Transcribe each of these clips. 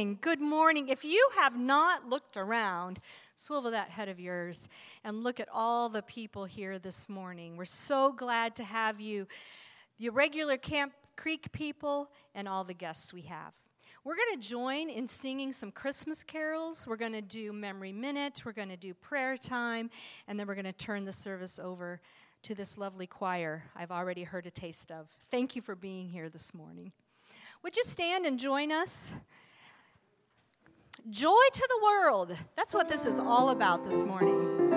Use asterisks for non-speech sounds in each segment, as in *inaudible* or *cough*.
morning. Good morning. If you have not looked around, swivel that head of yours and look at all the people here this morning. We're so glad to have you, the regular Camp Creek people, and all the guests we have. We're going to join in singing some Christmas carols. We're going to do Memory Minute. We're going to do prayer time. And then we're going to turn the service over to this lovely choir I've already heard a taste of. Thank you for being here this morning. Would you stand and join us? Joy to the world. That's what this is all about this morning.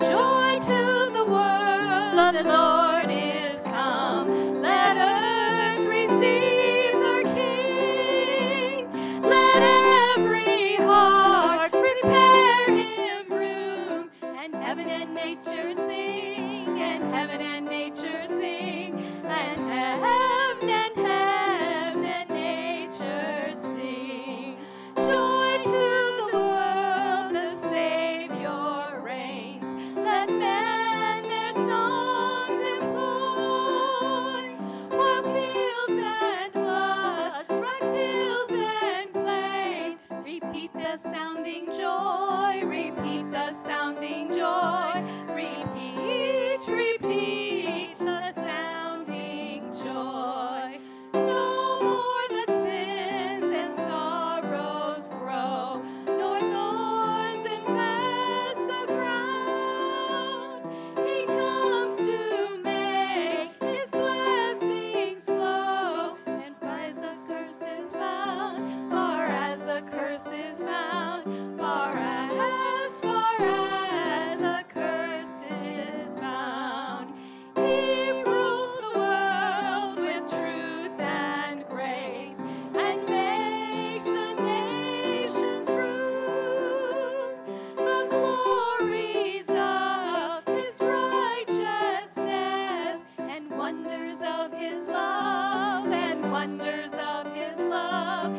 Joy to the world, the Lord is come. Let earth receive her King. Let every heart prepare him room. And heaven and nature sing, and heaven and nature sing, and heaven wonders of His love,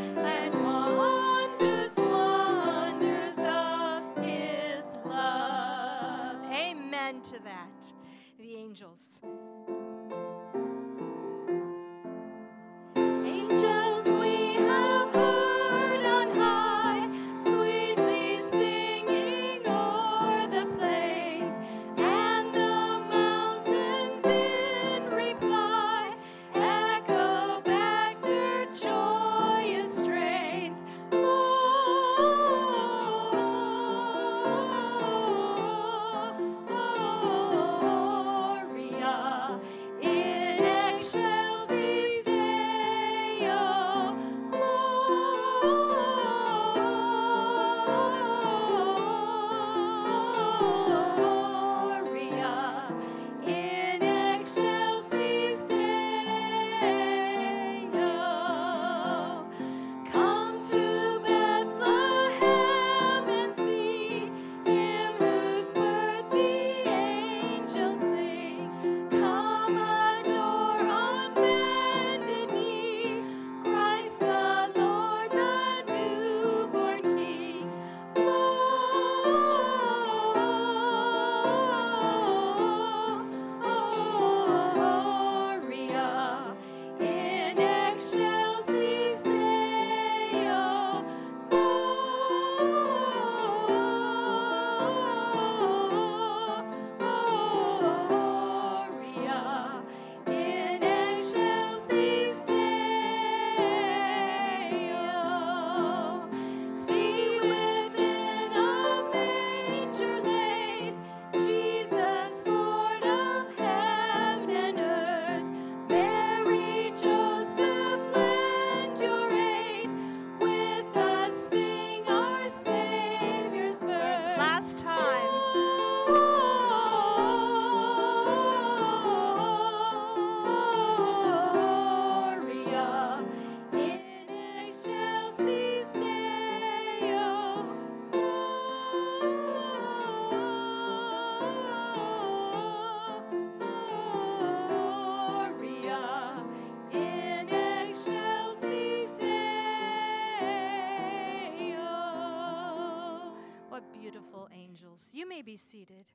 be seated.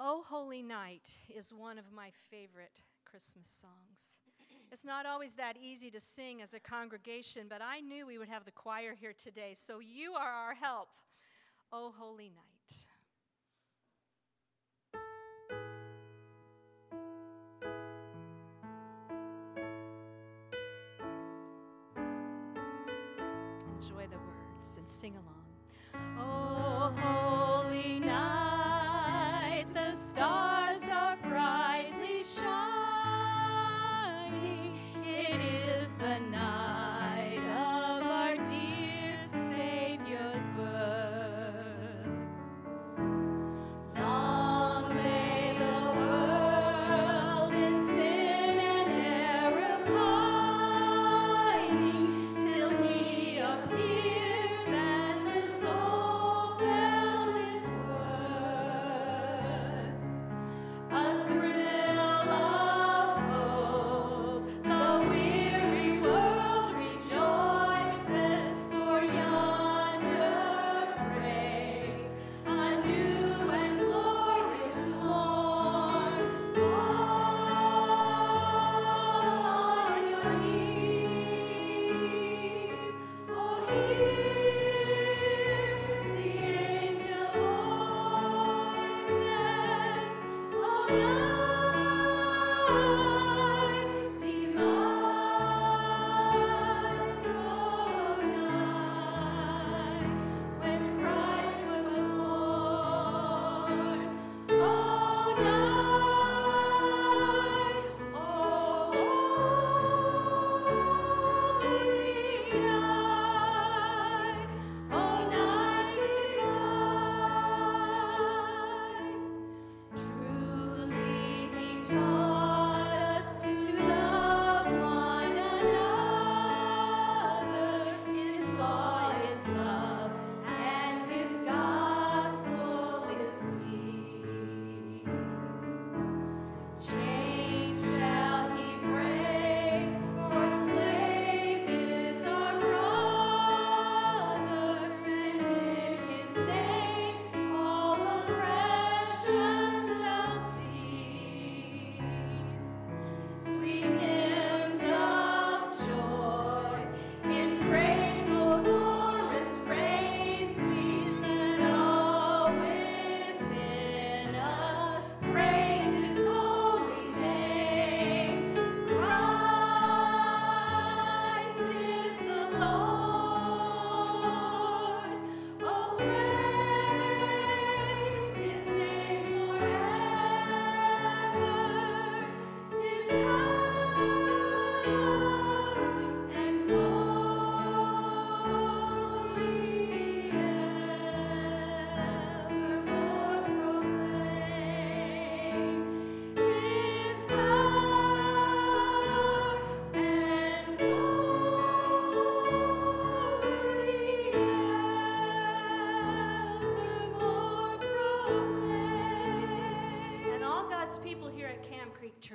Oh, Holy Night is one of my favorite Christmas songs. It's not always that easy to sing as a congregation, but I knew we would have the choir here today, so you are our help. Oh, holy night. Enjoy the words and sing along.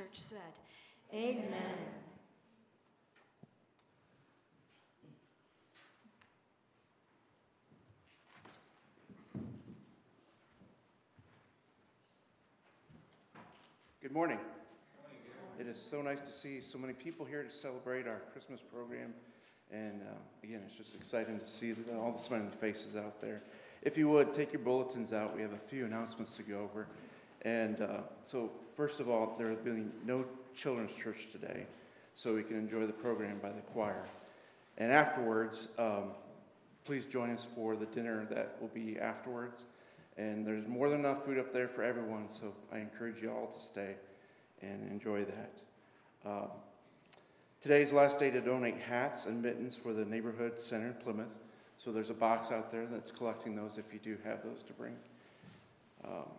Church said, Amen. Good morning. It is so nice to see so many people here to celebrate our Christmas program. And uh, again, it's just exciting to see all the smiling faces out there. If you would, take your bulletins out. We have a few announcements to go over. And uh, so, first of all, there will be no children's church today, so we can enjoy the program by the choir. And afterwards, um, please join us for the dinner that will be afterwards. And there's more than enough food up there for everyone, so I encourage you all to stay and enjoy that. Um, today's last day to donate hats and mittens for the neighborhood center in Plymouth. So there's a box out there that's collecting those if you do have those to bring. Um,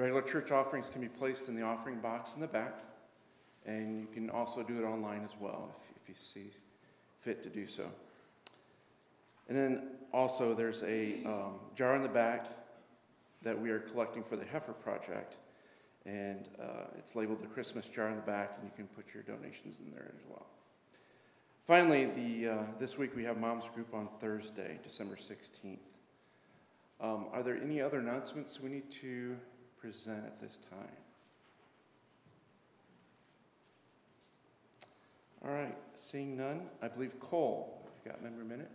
regular church offerings can be placed in the offering box in the back, and you can also do it online as well if, if you see fit to do so. And then also, there's a um, jar in the back that we are collecting for the Heifer Project. And uh, it's labeled the Christmas jar in the back, and you can put your donations in there as well. Finally, the, uh, this week we have Moms Group on Thursday, December 16th. Um, are there any other announcements we need to present at this time. All right, seeing none, I believe Cole, you've got member minute.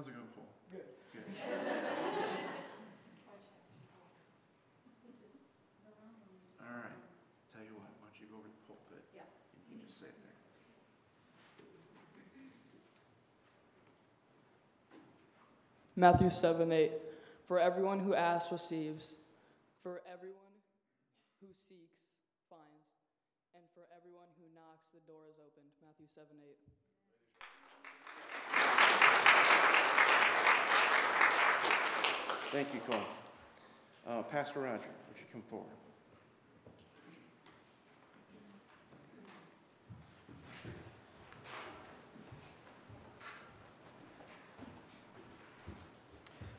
How's it going, Cole? Good. Good. *laughs* All right, tell you what, why don't you go over to the pulpit? Yeah. And you just sit there. Matthew 7 8. For everyone who asks receives, for everyone who seeks finds, and for everyone who knocks the door is opened. Matthew 7 8. Thank you, Cole. Uh, Pastor Roger, would you come forward?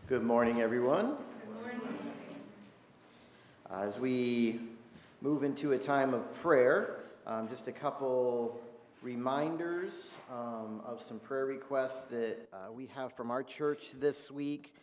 Good morning, everyone. Good morning. As we move into a time of prayer, um, just a couple reminders um, of some prayer requests that uh, we have from our church this week.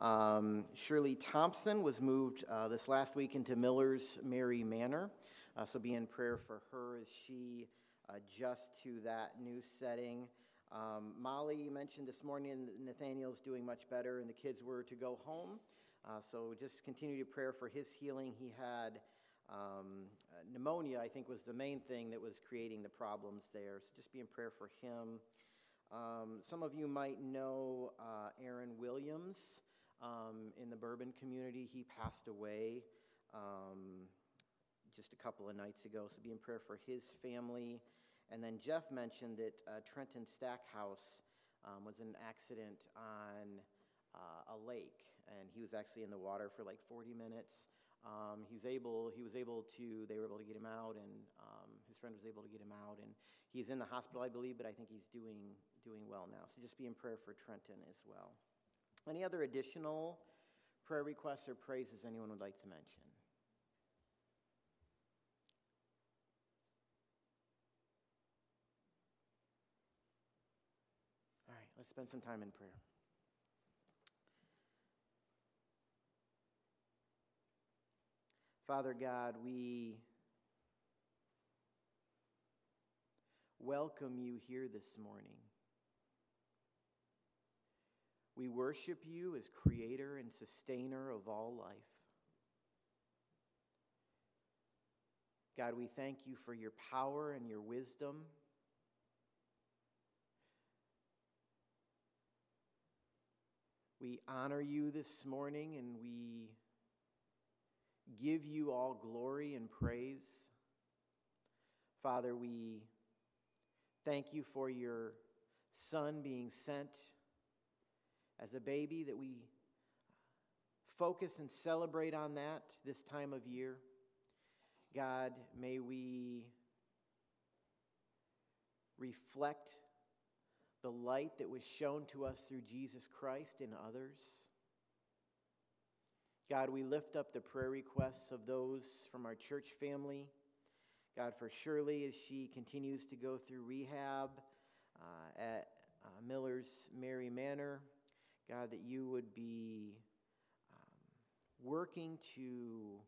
Um, Shirley Thompson was moved uh, this last week into Miller's Merry Manor, uh, so be in prayer for her as she adjusts to that new setting. Um, Molly mentioned this morning that Nathaniel's doing much better, and the kids were to go home. Uh, so just continue to prayer for his healing. He had um, uh, pneumonia, I think, was the main thing that was creating the problems there. So just be in prayer for him. Um, some of you might know uh, Aaron Williams um, in the Bourbon community. He passed away um, just a couple of nights ago. So be in prayer for his family. And then Jeff mentioned that uh, Trenton Stackhouse um, was in an accident on uh, a lake, and he was actually in the water for like 40 minutes. Um, he's able, he was able to, they were able to get him out, and um, his friend was able to get him out, and he's in the hospital, I believe, but I think he's doing doing well now. So just be in prayer for Trenton as well. Any other additional prayer requests or praises anyone would like to mention? All right, let's spend some time in prayer. Father God, we welcome you here this morning. We worship you as creator and sustainer of all life. God, we thank you for your power and your wisdom. We honor you this morning and we give you all glory and praise. Father, we thank you for your Son being sent as a baby, that we focus and celebrate on that this time of year. God, may we reflect the light that was shown to us through Jesus Christ in others. God, we lift up the prayer requests of those from our church family. God, for Shirley as she continues to go through rehab uh, at uh, Miller's Merry Manor. God, that you would be um, working to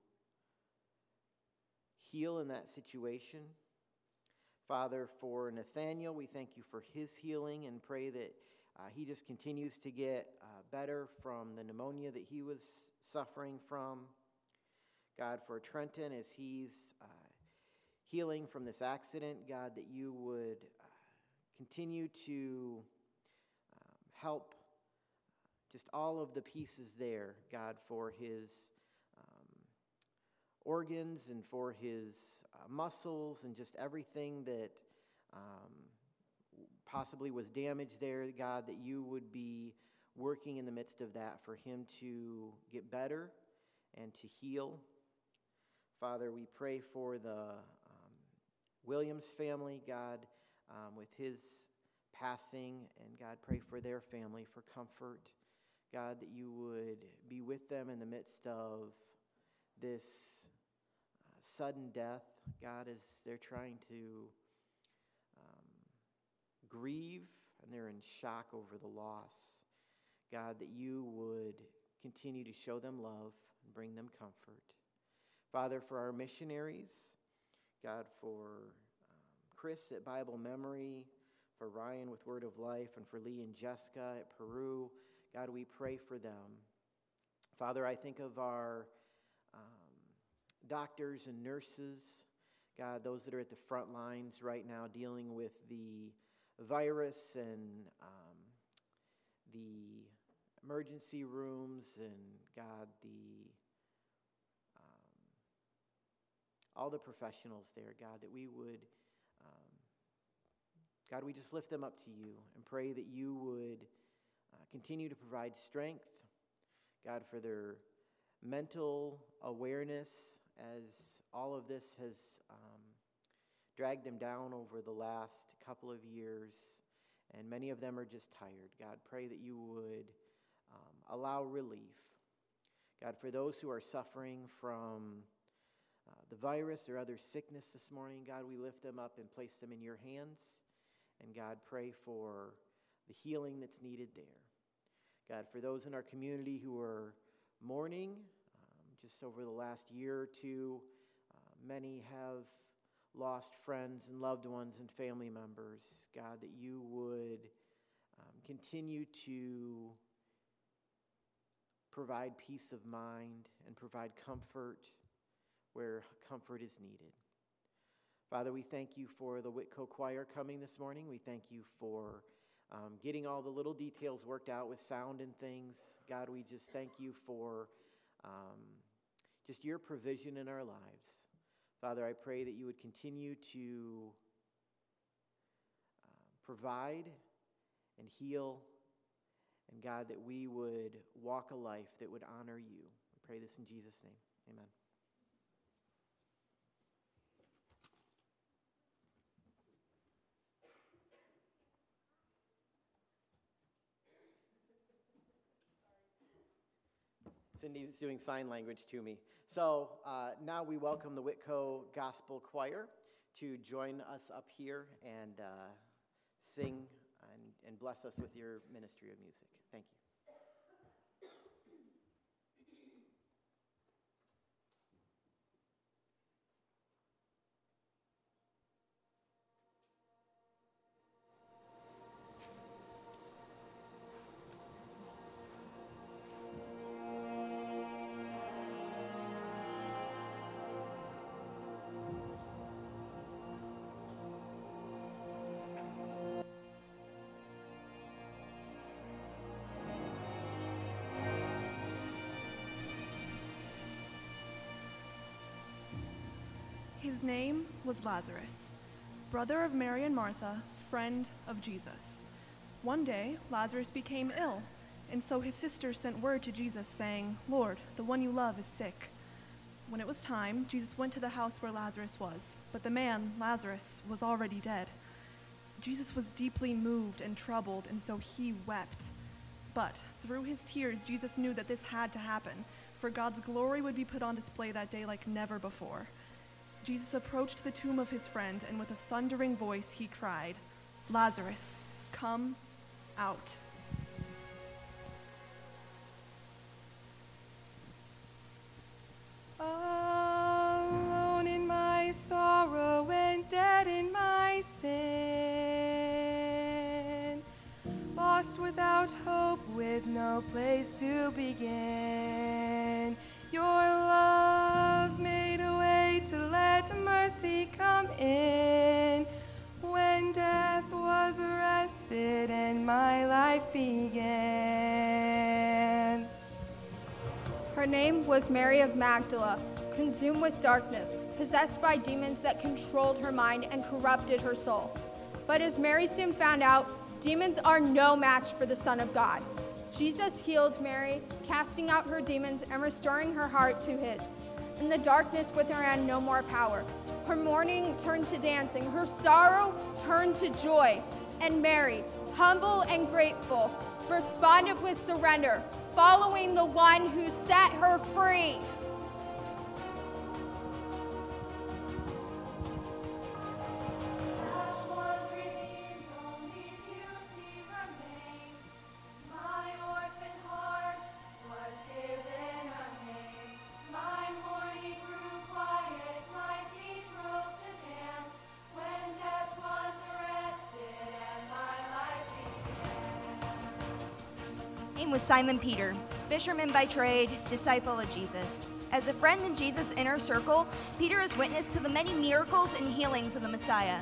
heal in that situation. Father, for Nathaniel, we thank you for his healing and pray that uh, he just continues to get uh, better from the pneumonia that he was suffering from. God, for Trenton, as he's uh, healing from this accident, God, that you would uh, continue to um, help just all of the pieces there, God, for his um, organs and for his uh, muscles and just everything that um, possibly was damaged there, God, that you would be working in the midst of that for him to get better and to heal. Father, we pray for the um, Williams family, God, um, with his passing, and God, pray for their family for comfort. God, that you would be with them in the midst of this uh, sudden death, God, as they're trying to um, grieve and they're in shock over the loss. God, that you would continue to show them love and bring them comfort. Father, for our missionaries, God, for um, Chris at Bible Memory, for Ryan with Word of Life, and for Lee and Jessica at Peru, God, we pray for them. Father, I think of our um, doctors and nurses, God, those that are at the front lines right now dealing with the virus and um, the emergency rooms and God, the um, all the professionals there, God, that we would, um, God, we just lift them up to you and pray that you would uh, continue to provide strength, God, for their mental awareness as all of this has um, dragged them down over the last couple of years, and many of them are just tired. God, pray that you would um, allow relief. God, for those who are suffering from uh, the virus or other sickness this morning, God, we lift them up and place them in your hands. And God, pray for the healing that's needed there. God, for those in our community who are mourning, um, just over the last year or two, uh, many have lost friends and loved ones and family members. God, that you would um, continue to provide peace of mind and provide comfort where comfort is needed. Father, we thank you for the Whitko Choir coming this morning. We thank you for um, getting all the little details worked out with sound and things. God, we just thank you for um, just your provision in our lives. Father, I pray that you would continue to uh, provide and heal, and God, that we would walk a life that would honor you. We pray this in Jesus' name. Amen. Cindy's doing sign language to me. So uh, now we welcome the Whitko Gospel Choir to join us up here and uh, sing and, and bless us with your ministry of music. Thank you. Was Lazarus, brother of Mary and Martha, friend of Jesus. One day, Lazarus became ill, and so his sisters sent word to Jesus, saying, Lord, the one you love is sick. When it was time, Jesus went to the house where Lazarus was, but the man, Lazarus, was already dead. Jesus was deeply moved and troubled, and so he wept. But through his tears, Jesus knew that this had to happen, for God's glory would be put on display that day like never before. Jesus approached the tomb of his friend, and with a thundering voice he cried, Lazarus, come out. Alone in my sorrow and dead in my sin. Lost without hope, with no place to begin. Began. Her name was Mary of Magdala, consumed with darkness, possessed by demons that controlled her mind and corrupted her soul. But as Mary soon found out, demons are no match for the Son of God. Jesus healed Mary, casting out her demons and restoring her heart to his. And the darkness with her had no more power. Her mourning turned to dancing, her sorrow turned to joy. And Mary, humble and grateful, responded with surrender, following the one who set her free. Simon Peter, fisherman by trade, disciple of Jesus. As a friend in Jesus' inner circle, Peter is witness to the many miracles and healings of the Messiah.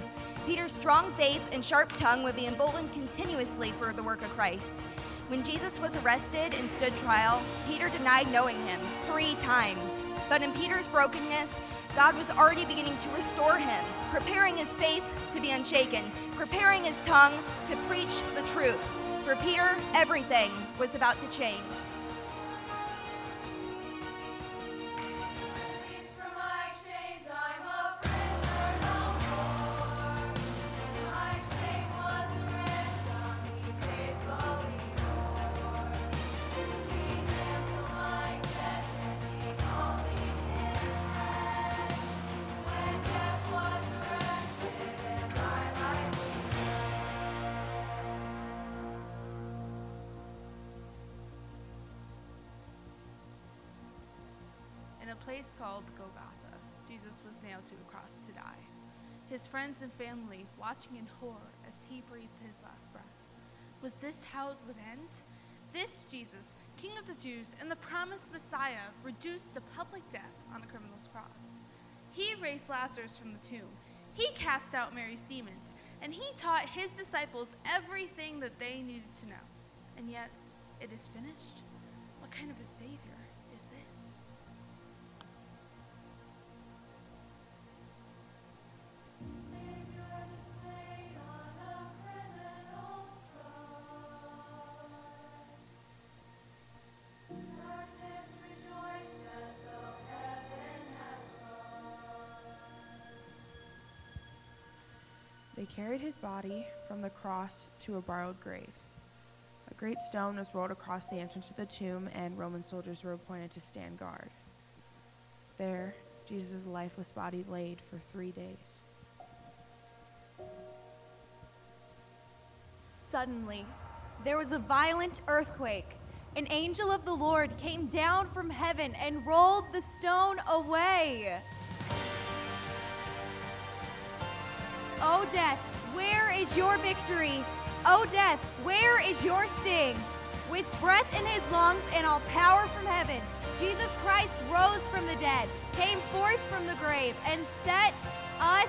Peter's strong faith and sharp tongue would be emboldened continuously for the work of Christ. When Jesus was arrested and stood trial, Peter denied knowing him three times. But in Peter's brokenness, God was already beginning to restore him, preparing his faith to be unshaken, preparing his tongue to preach the truth. For Peter, everything was about to change. Family watching in horror as he breathed his last breath. Was this how it would end? This Jesus, King of the Jews and the promised Messiah, reduced to public death on a criminal's cross. He raised Lazarus from the tomb. He cast out Mary's demons, and he taught his disciples everything that they needed to know. And yet, it is finished? What kind of a Savior They carried his body from the cross to a borrowed grave. A great stone was rolled across the entrance to the tomb, and Roman soldiers were appointed to stand guard. There, Jesus' lifeless body laid for three days. Suddenly, there was a violent earthquake. An angel of the Lord came down from heaven and rolled the stone away. O death, where is your victory? O death, where is your sting? With breath in his lungs and all power from heaven, Jesus Christ rose from the dead, came forth from the grave, and set us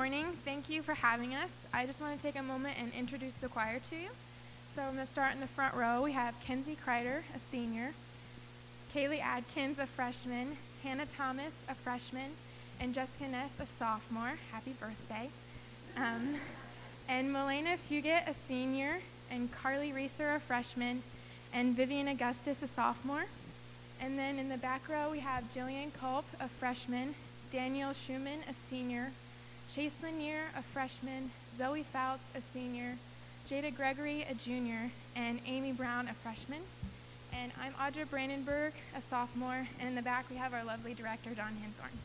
morning. Thank you for having us. I just want to take a moment and introduce the choir to you. So I'm going to start in the front row. We have Kenzie Kreider, a senior, Kaylee Adkins, a freshman, Hannah Thomas, a freshman, and Jessica Ness, a sophomore. Happy birthday. Um, and Milena Fugit, a senior, and Carly Reeser, a freshman, and Vivian Augustus, a sophomore. And then in the back row, we have Jillian Culp, a freshman, Danielle Schumann, a senior, Chase Lanier, a freshman, Zoe Fouts, a senior, Jada Gregory, a junior, and Amy Brown, a freshman. And I'm Audra Brandenburg, a sophomore, and in the back we have our lovely director, Don Hanthorne.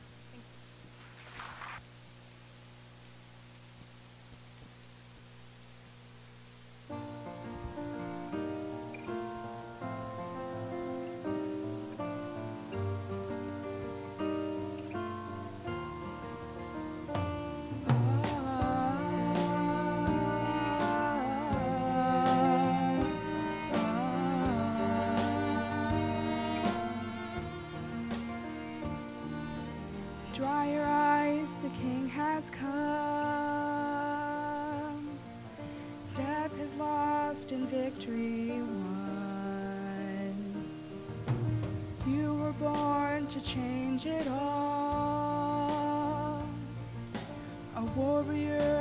has come. Death has lost and victory won. You were born to change it all. A warrior.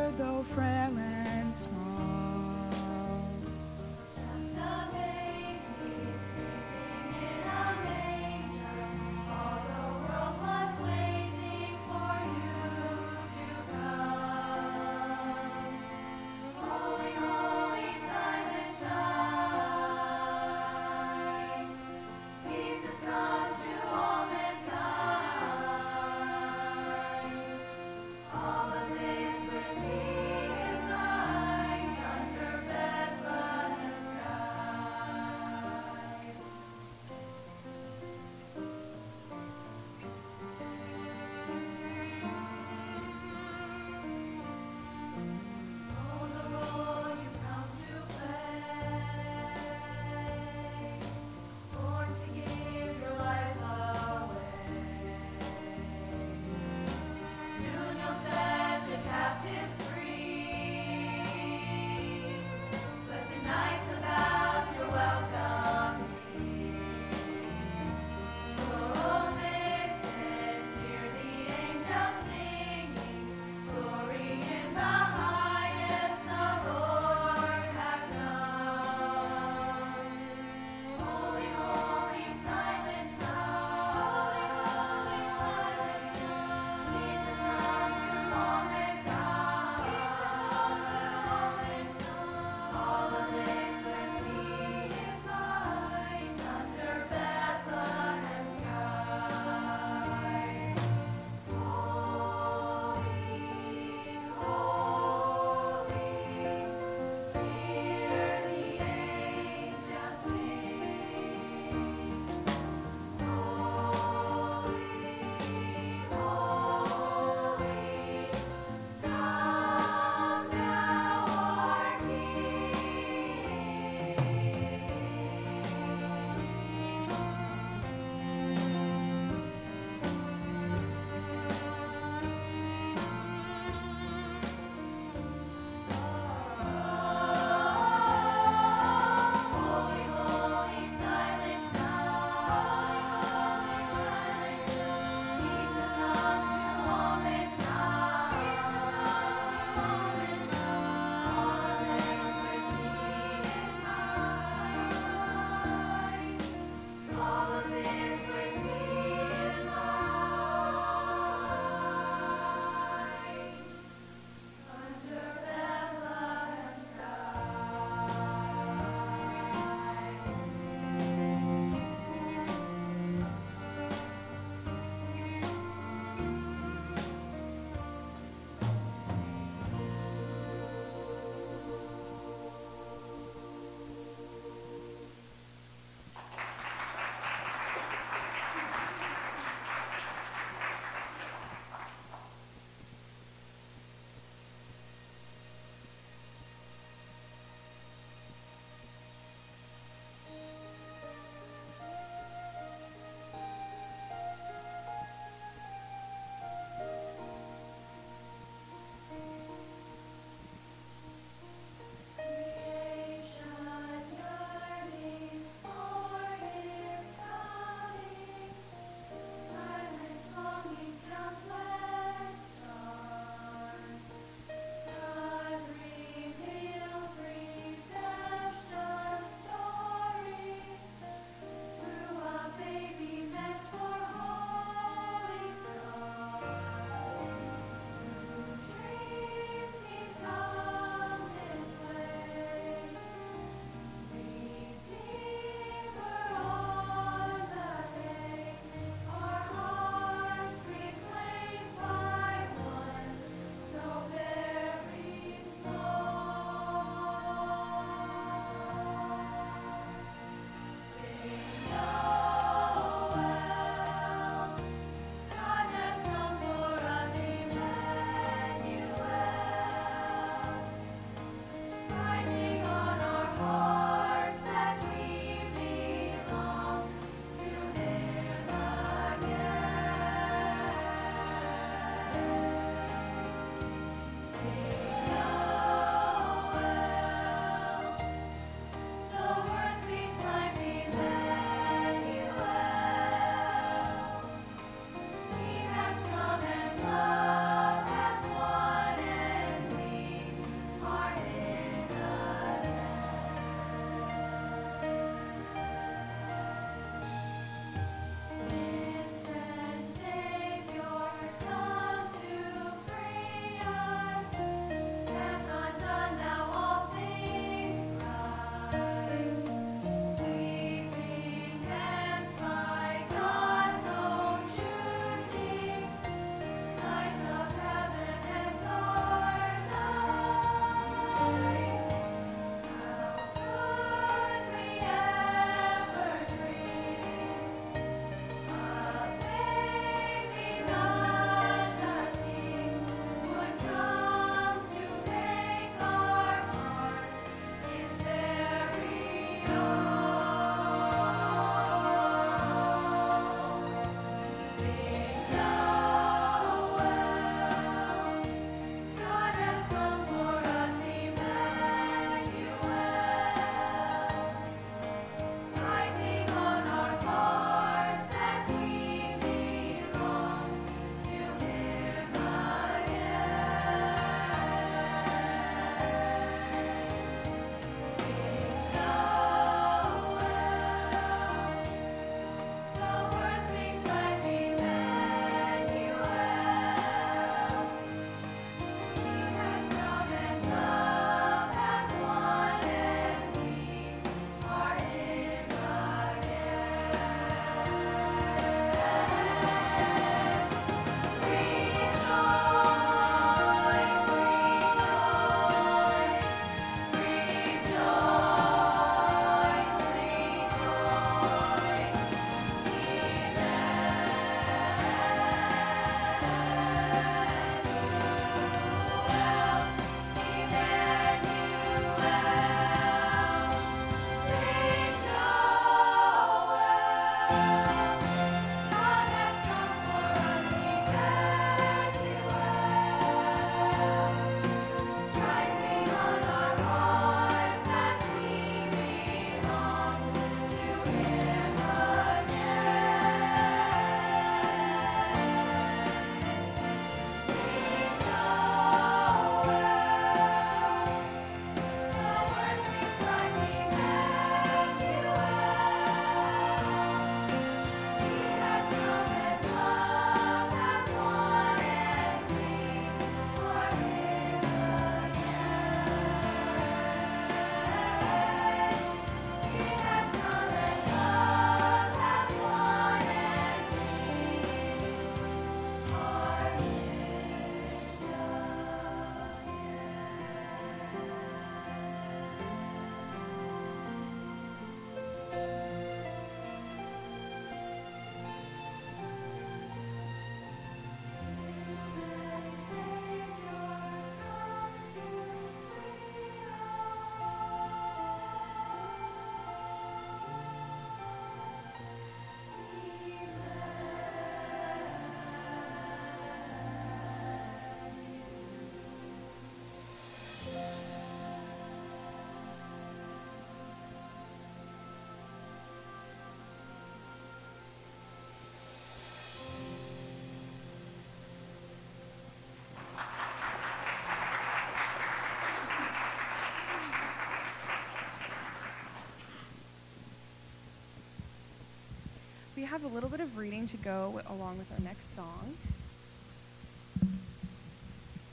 We have a little bit of reading to go along with our next song.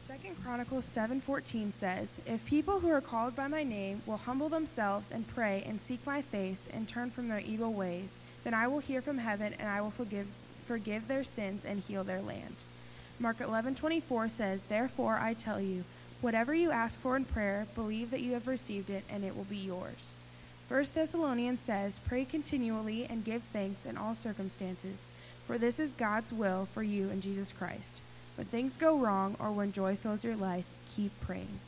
Second Chronicles 7:14 says, "If people who are called by my name will humble themselves and pray and seek my face and turn from their evil ways, then I will hear from heaven and I will forgive forgive their sins and heal their land." Mark 11:24 says, "Therefore I tell you, whatever you ask for in prayer, believe that you have received it and it will be yours." 1 Thessalonians says, Pray continually and give thanks in all circumstances, for this is God's will for you in Jesus Christ. When things go wrong or when joy fills your life, keep praying.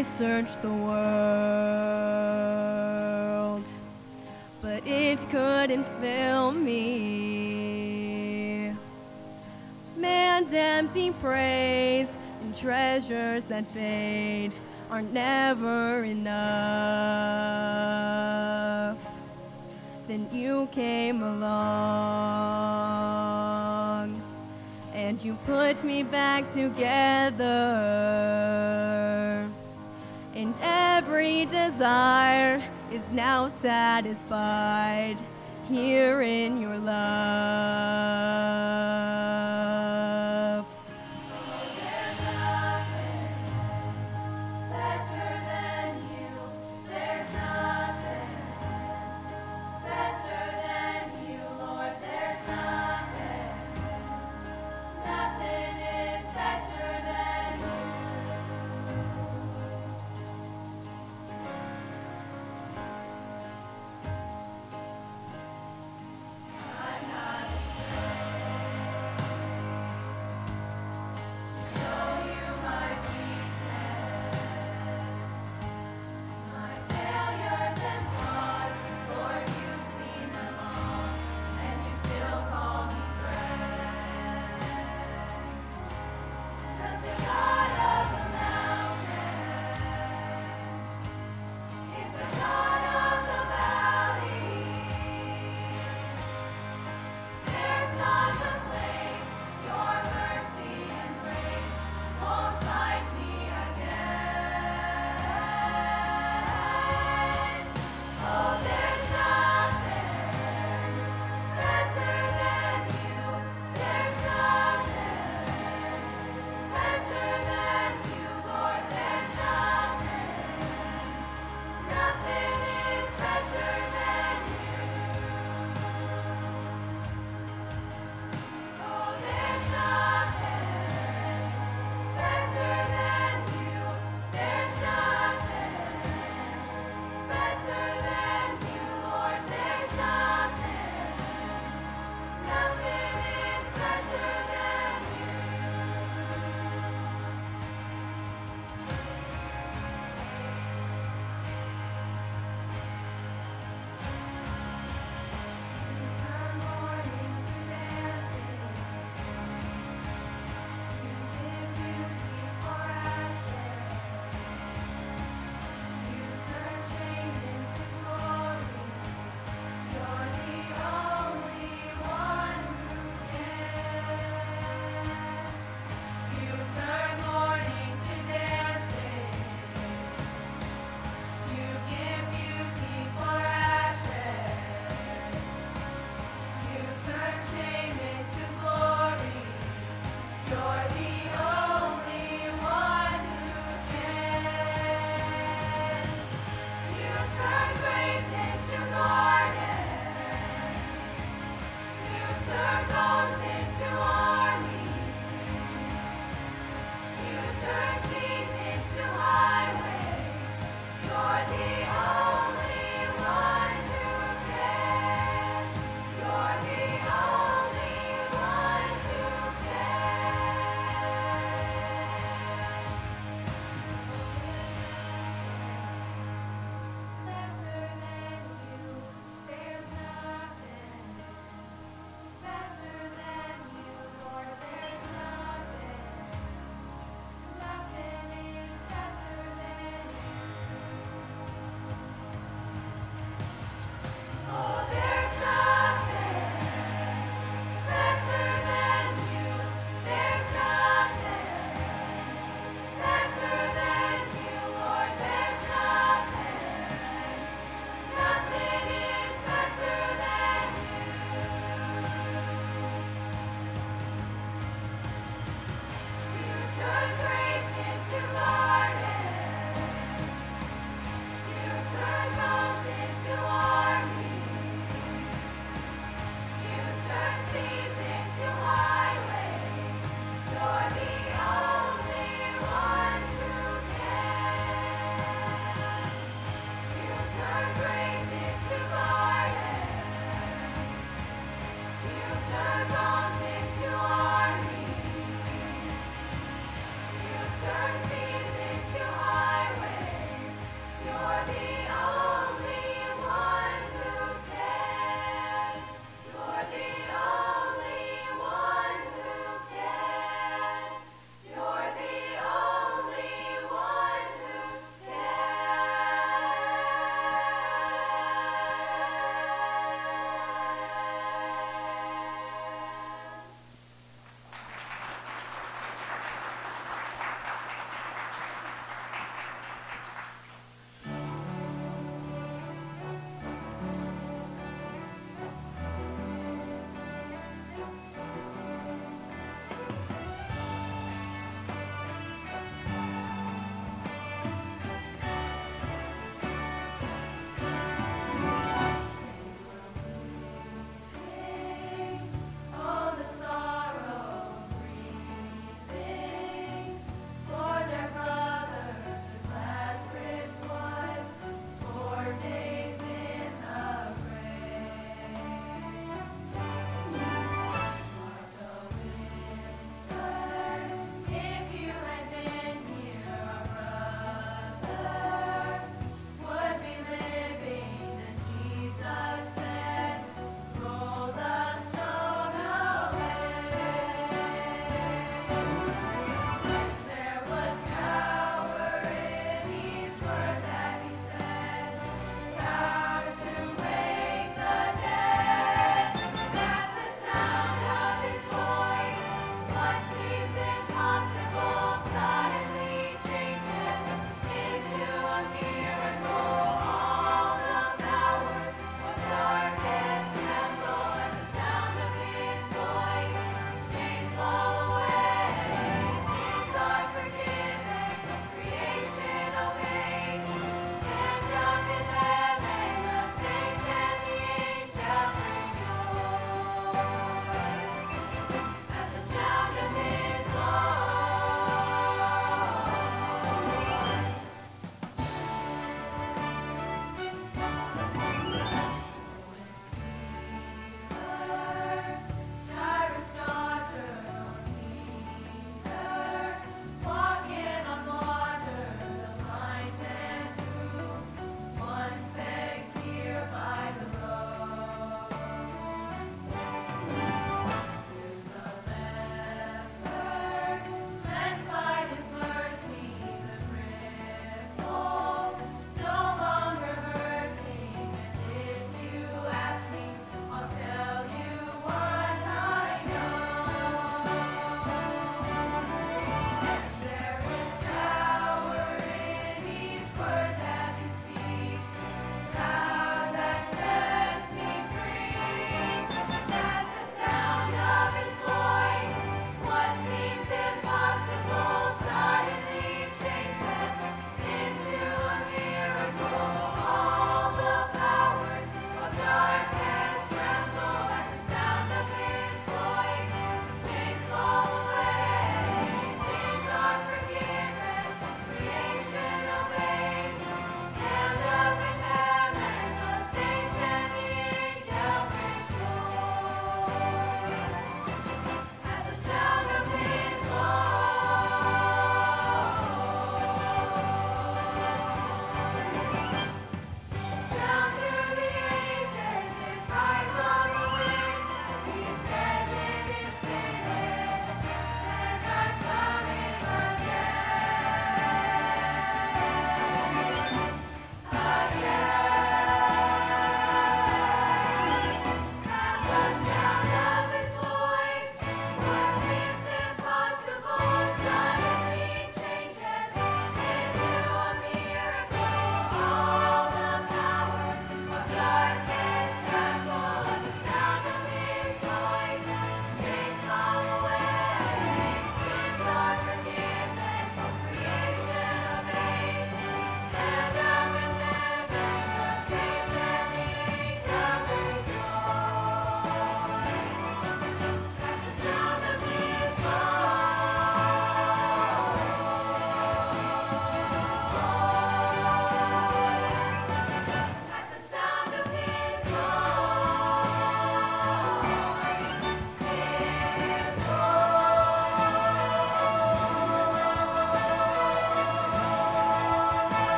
I searched the world, but it couldn't fill me. Man's empty praise and treasures that fade are never enough. Then you came along and you put me back together. And every desire is now satisfied here in your love.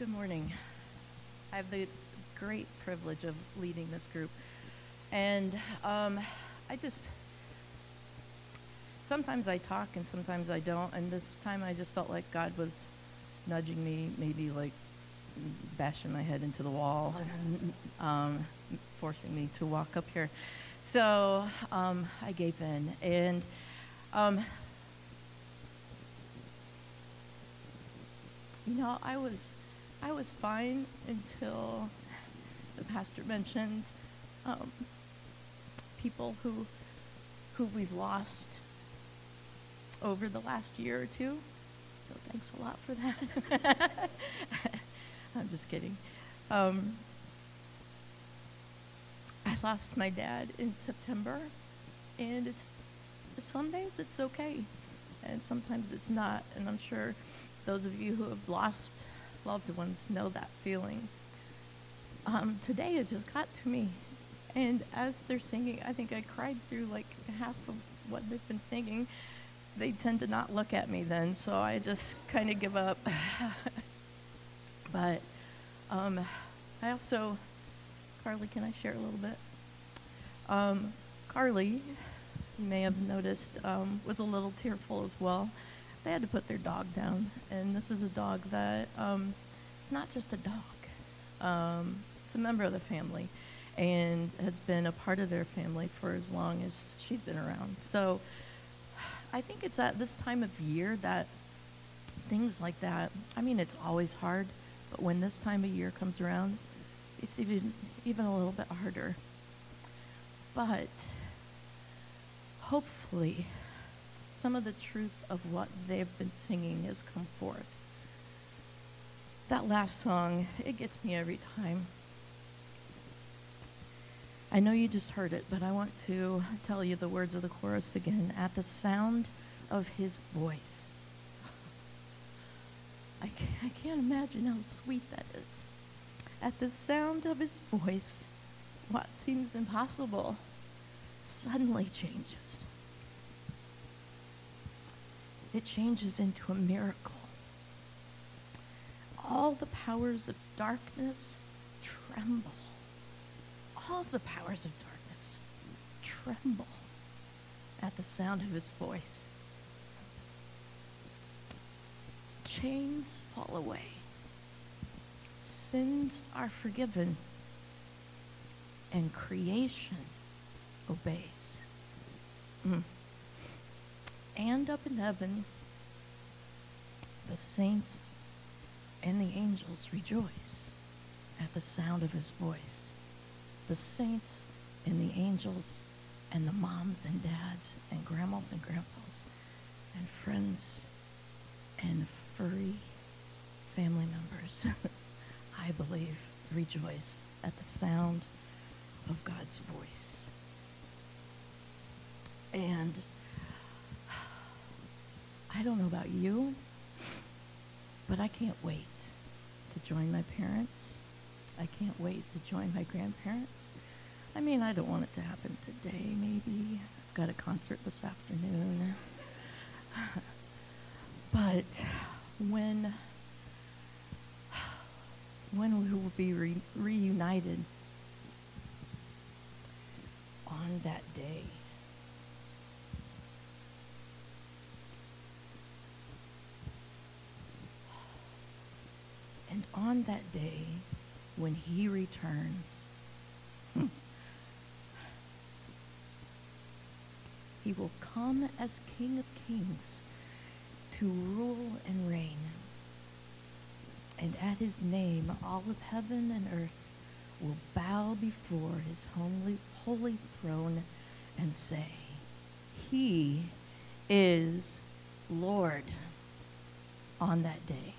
Good morning. I have the great privilege of leading this group. And um, I just, sometimes I talk and sometimes I don't. And this time I just felt like God was nudging me, maybe like bashing my head into the wall, *laughs* um, forcing me to walk up here. So um, I gave in. And um, you know, I was, was fine until the pastor mentioned um, people who, who we've lost over the last year or two. So thanks a lot for that. *laughs* I'm just kidding. Um, I lost my dad in September, and it's some days it's okay, and sometimes it's not. And I'm sure those of you who have lost loved ones know that feeling. Um, today it just got to me, and as they're singing, I think I cried through like half of what they've been singing. They tend to not look at me then, so I just kind of give up. *laughs* but um, I also, Carly, can I share a little bit? Um, Carly, you may have noticed, um, was a little tearful as well. They had to put their dog down, and this is a dog that um, it's not just a dog. Um, it's a member of the family, and has been a part of their family for as long as she's been around. So I think it's at this time of year that things like that. I mean, it's always hard, but when this time of year comes around, it's even even a little bit harder. But hopefully, some of the truth of what they've been singing has come forth. That last song, it gets me every time. I know you just heard it, but I want to tell you the words of the chorus again. At the sound of his voice. I can't, I can't imagine how sweet that is. At the sound of his voice, what seems impossible suddenly changes. It changes into a miracle. All the powers of darkness tremble. All the powers of darkness tremble at the sound of its voice. Chains fall away. Sins are forgiven. And creation obeys. Mm. And up in heaven, the saints and the angels rejoice at the sound of his voice. The saints and the angels and the moms and dads and grandmas and grandpas and friends and furry family members, *laughs* I believe, rejoice at the sound of God's voice. And I don't know about you, but I can't wait to join my parents. I can't wait to join my grandparents. I mean, I don't want it to happen today, maybe. I've got a concert this afternoon. *laughs* but when when we will be re- reunited on that day. And on that day, when he returns, hmm, he will come as King of Kings to rule and reign. And at his name, all of heaven and earth will bow before his holy, holy throne and say, He is Lord on that day.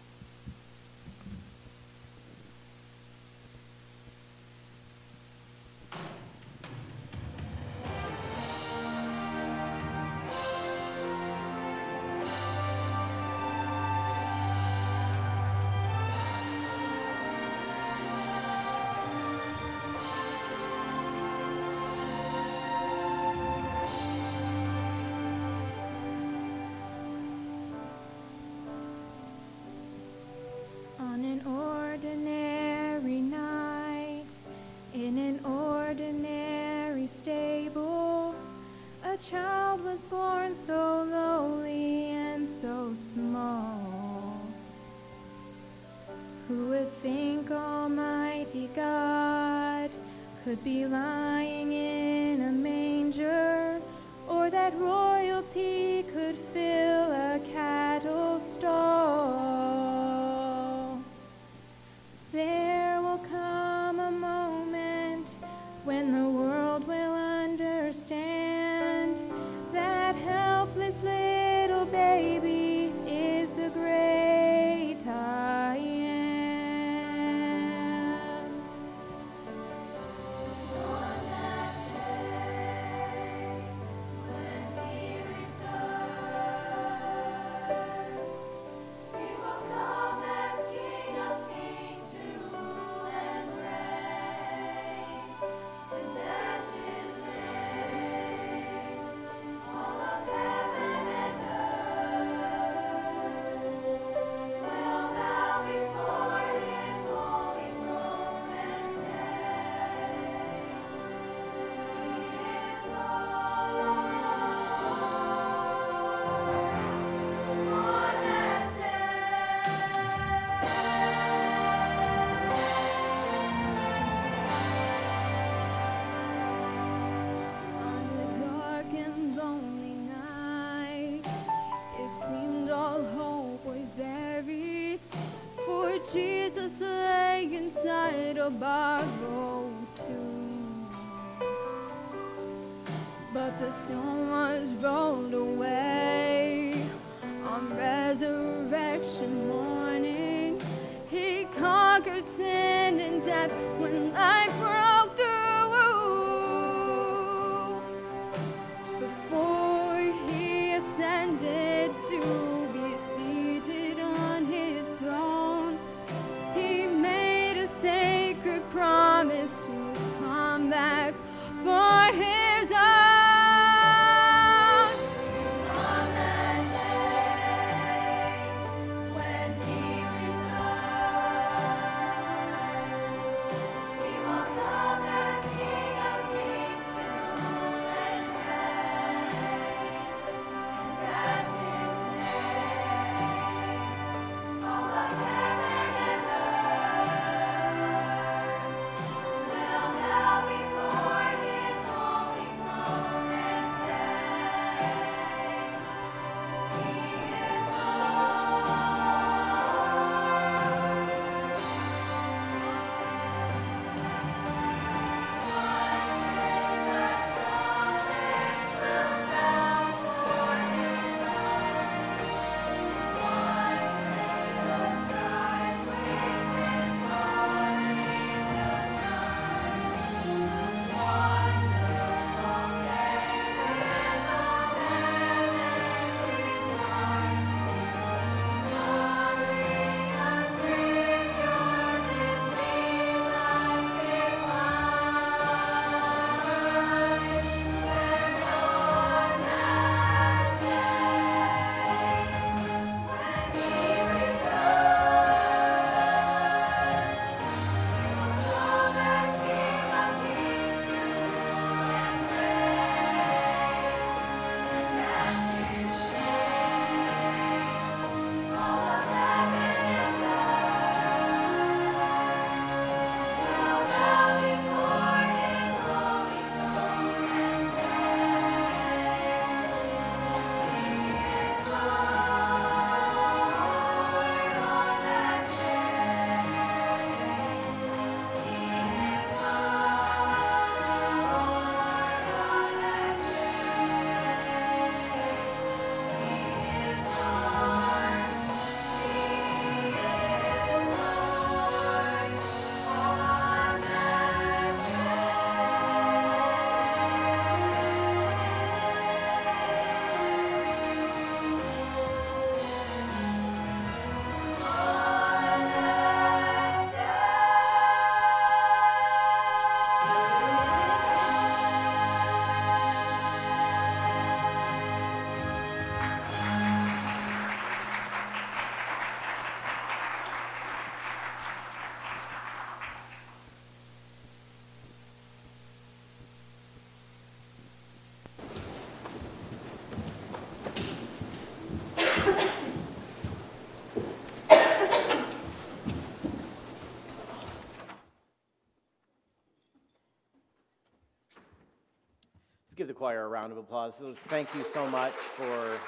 Choir a round of applause. Thank you so much for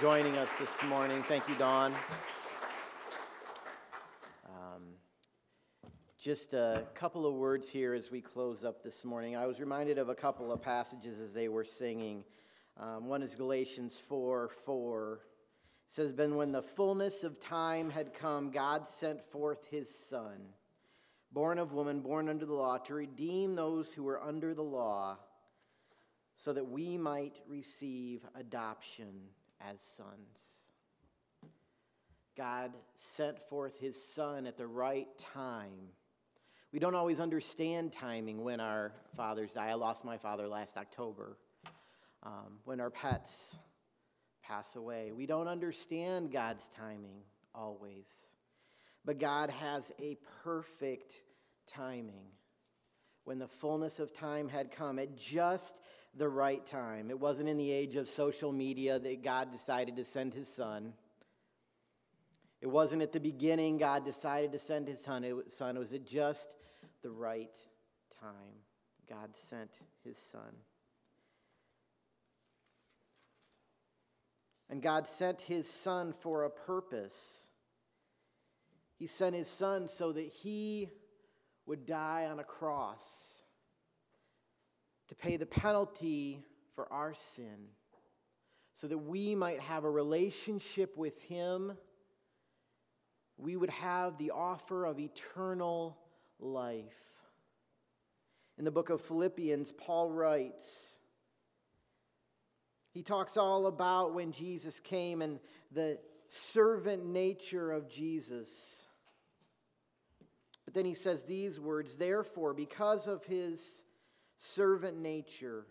joining us this morning. Thank you, Dawn. Um, just a couple of words here as we close up this morning. I was reminded of a couple of passages as they were singing. Um, one is Galatians 4 4. It says, Then when the fullness of time had come, God sent forth his Son, born of woman, born under the law, to redeem those who were under the law, so that we might receive adoption as sons. God sent forth his Son at the right time. We don't always understand timing when our fathers die. I lost my father last October. Um, when our pets pass away. We don't understand God's timing always, but God has a perfect timing. When the fullness of time had come at just the right time, it wasn't in the age of social media that God decided to send his son. It wasn't at the beginning God decided to send his son. It was, at just the right time. God sent his son. And God sent his son for a purpose. He sent his son so that he would die on a cross to pay the penalty for our sin, so that we might have a relationship with him. We would have the offer of eternal life. In the book of Philippians, Paul writes, he talks all about when Jesus came and the servant nature of Jesus. But then he says these words Therefore, because of his servant nature,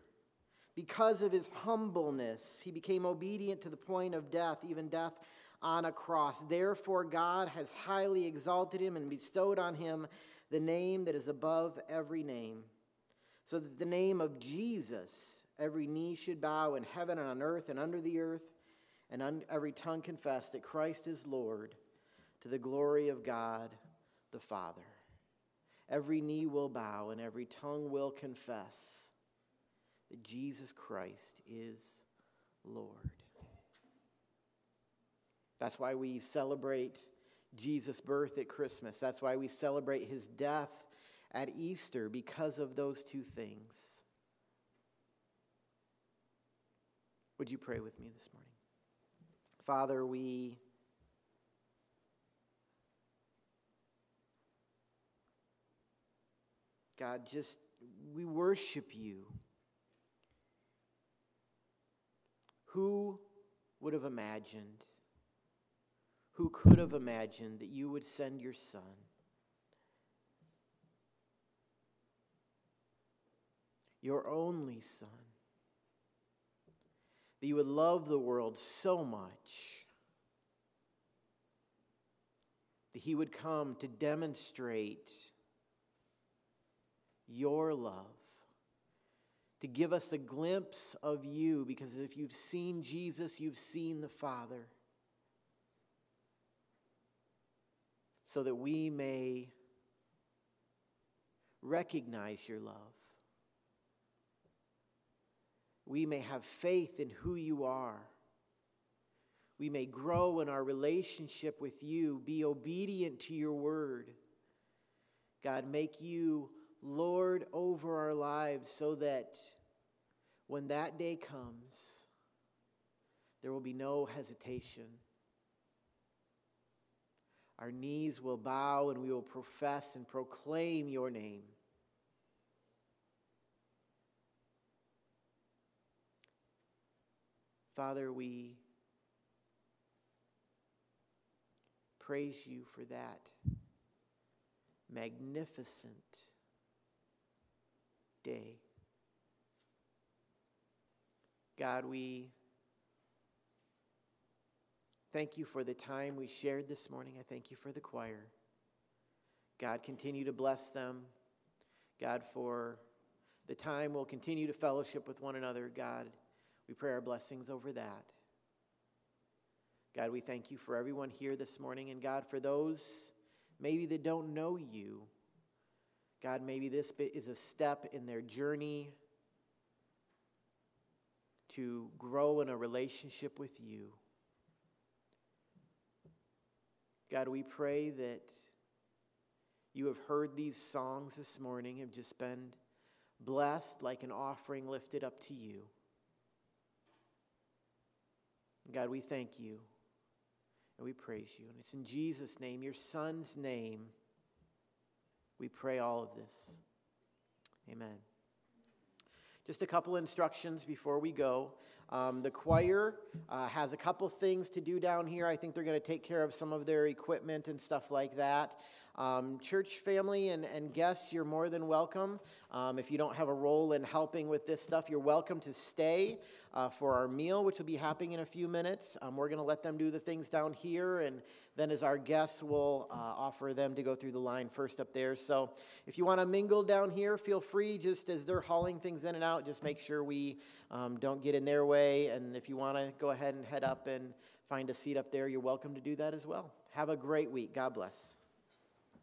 because of his humbleness, he became obedient to the point of death, even death on a cross. Therefore, God has highly exalted him and bestowed on him the name that is above every name, so that the name of Jesus every knee should bow in heaven and on earth and under the earth, and un- every tongue confess that Christ is Lord to the glory of God the Father. Every knee will bow and every tongue will confess that Jesus Christ is Lord. That's why we celebrate Jesus' birth at Christmas. That's why we celebrate his death at Easter because of those two things. Would you pray with me this morning? Father, we God, just we worship you. Who would have imagined? Who could have imagined that you would send your son? Your only son that you would love the world so much that he would come to demonstrate your love, to give us a glimpse of you, because if you've seen Jesus, you've seen the Father, so that we may recognize your love we may have faith in who you are. We may grow in our relationship with you, be obedient to your word. God, make you Lord over our lives so that when that day comes, there will be no hesitation. Our knees will bow and we will profess and proclaim your name. Father, we praise you for that magnificent day. God, we thank you for the time we shared this morning. I thank you for the choir. God, continue to bless them. God, for the time we'll continue to fellowship with one another. God, we pray our blessings over that. God, we thank you for everyone here this morning. And God, for those maybe that don't know you, God, maybe this bit is a step in their journey to grow in a relationship with you. God, we pray that you have heard these songs this morning, have just been blessed like an offering lifted up to you. God, we thank you and we praise you. And it's in Jesus' name, your Son's name, we pray all of this. Amen. Just a couple instructions before we go. Um, the choir uh, has a couple things to do down here. I think they're going to take care of some of their equipment and stuff like that. Um, church family and, and guests, you're more than welcome. Um, if you don't have a role in helping with this stuff, you're welcome to stay uh, for our meal, which will be happening in a few minutes. Um, we're going to let them do the things down here, and then as our guests, we'll uh, offer them to go through the line first up there. So if you want to mingle down here, feel free. Just as they're hauling things in and out, just make sure we um, don't get in their way. And if you want to go ahead and head up and find a seat up there, you're welcome to do that as well. Have a great week. God bless.